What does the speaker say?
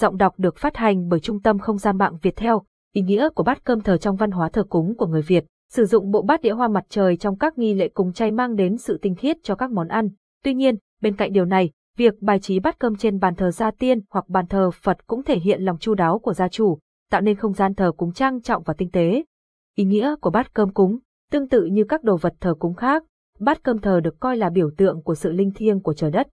Giọng đọc được phát hành bởi Trung tâm Không gian mạng Việt Theo. Ý nghĩa của bát cơm thờ trong văn hóa thờ cúng của người Việt. Sử dụng bộ bát đĩa hoa mặt trời trong các nghi lễ cúng chay mang đến sự tinh khiết cho các món ăn. Tuy nhiên, bên cạnh điều này, việc bài trí bát cơm trên bàn thờ gia tiên hoặc bàn thờ Phật cũng thể hiện lòng chu đáo của gia chủ, tạo nên không gian thờ cúng trang trọng và tinh tế. Ý nghĩa của bát cơm cúng, tương tự như các đồ vật thờ cúng khác, bát cơm thờ được coi là biểu tượng của sự linh thiêng của trời đất,